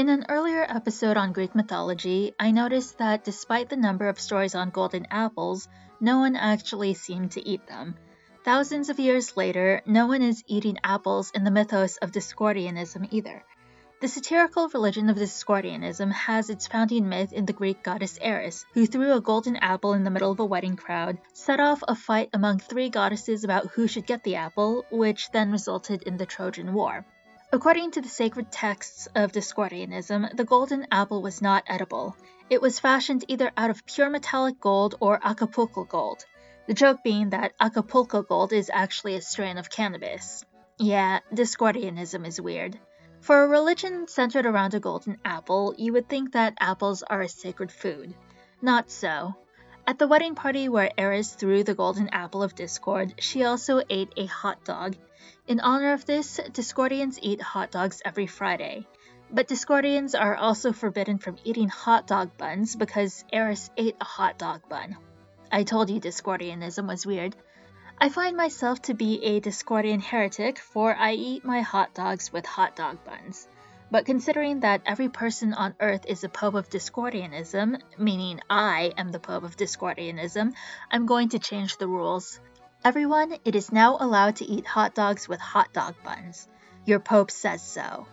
In an earlier episode on Greek mythology, I noticed that despite the number of stories on golden apples, no one actually seemed to eat them. Thousands of years later, no one is eating apples in the mythos of Discordianism either. The satirical religion of Discordianism has its founding myth in the Greek goddess Eris, who threw a golden apple in the middle of a wedding crowd, set off a fight among three goddesses about who should get the apple, which then resulted in the Trojan War. According to the sacred texts of Discordianism, the golden apple was not edible. It was fashioned either out of pure metallic gold or Acapulco gold. The joke being that Acapulco gold is actually a strain of cannabis. Yeah, Discordianism is weird. For a religion centered around a golden apple, you would think that apples are a sacred food. Not so. At the wedding party where Eris threw the golden apple of discord, she also ate a hot dog. In honor of this, Discordians eat hot dogs every Friday. But Discordians are also forbidden from eating hot dog buns because Eris ate a hot dog bun. I told you Discordianism was weird. I find myself to be a Discordian heretic, for I eat my hot dogs with hot dog buns. But considering that every person on earth is a Pope of Discordianism, meaning I am the Pope of Discordianism, I'm going to change the rules. Everyone, it is now allowed to eat hot dogs with hot dog buns. Your Pope says so.